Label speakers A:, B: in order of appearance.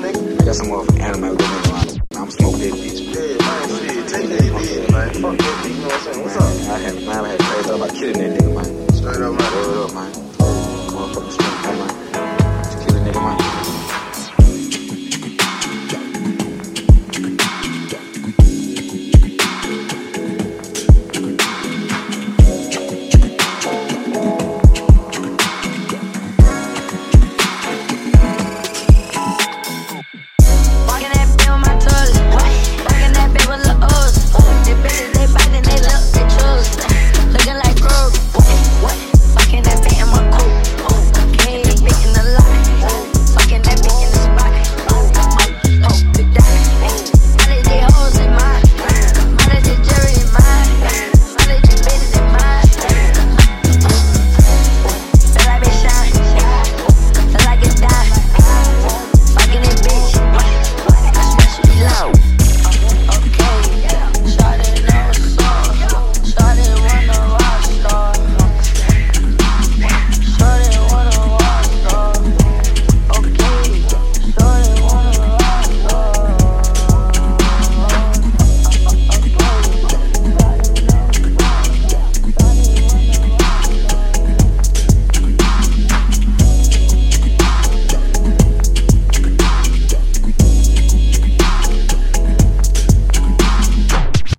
A: nigga.
B: I got some motherfucking anime with I'm gonna that bitch.
A: Yeah, man, shit, take that bitch, man. Fuck that bitch, you know what I'm saying? What's up?
B: I had, man, I had crazy thought about killing that nigga, man.